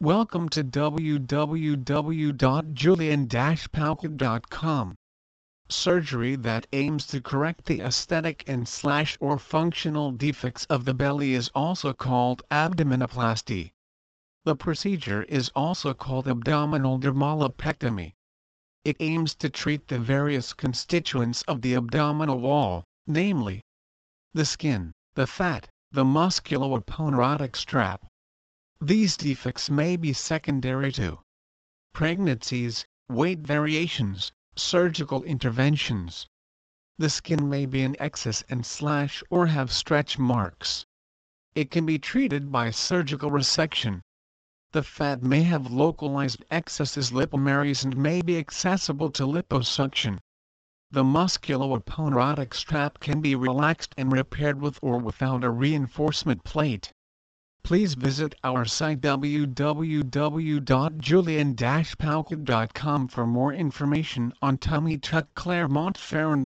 Welcome to www.julien-pauchot.com. Surgery that aims to correct the aesthetic and slash or functional defects of the belly is also called abdominoplasty. The procedure is also called abdominal dermolipectomy. It aims to treat the various constituents of the abdominal wall, namely the skin, the fat, the musculoaponeurotic strap. These defects may be secondary to pregnancies, weight variations, surgical interventions. The skin may be in excess and slash or have stretch marks. It can be treated by surgical resection. The fat may have localized excesses lipomeres and may be accessible to liposuction. The musculoaponeurotic strap can be relaxed and repaired with or without a reinforcement plate. Please visit our site www.julien-pauchot.com for more information on Tummy Tuck Clermont Ferrand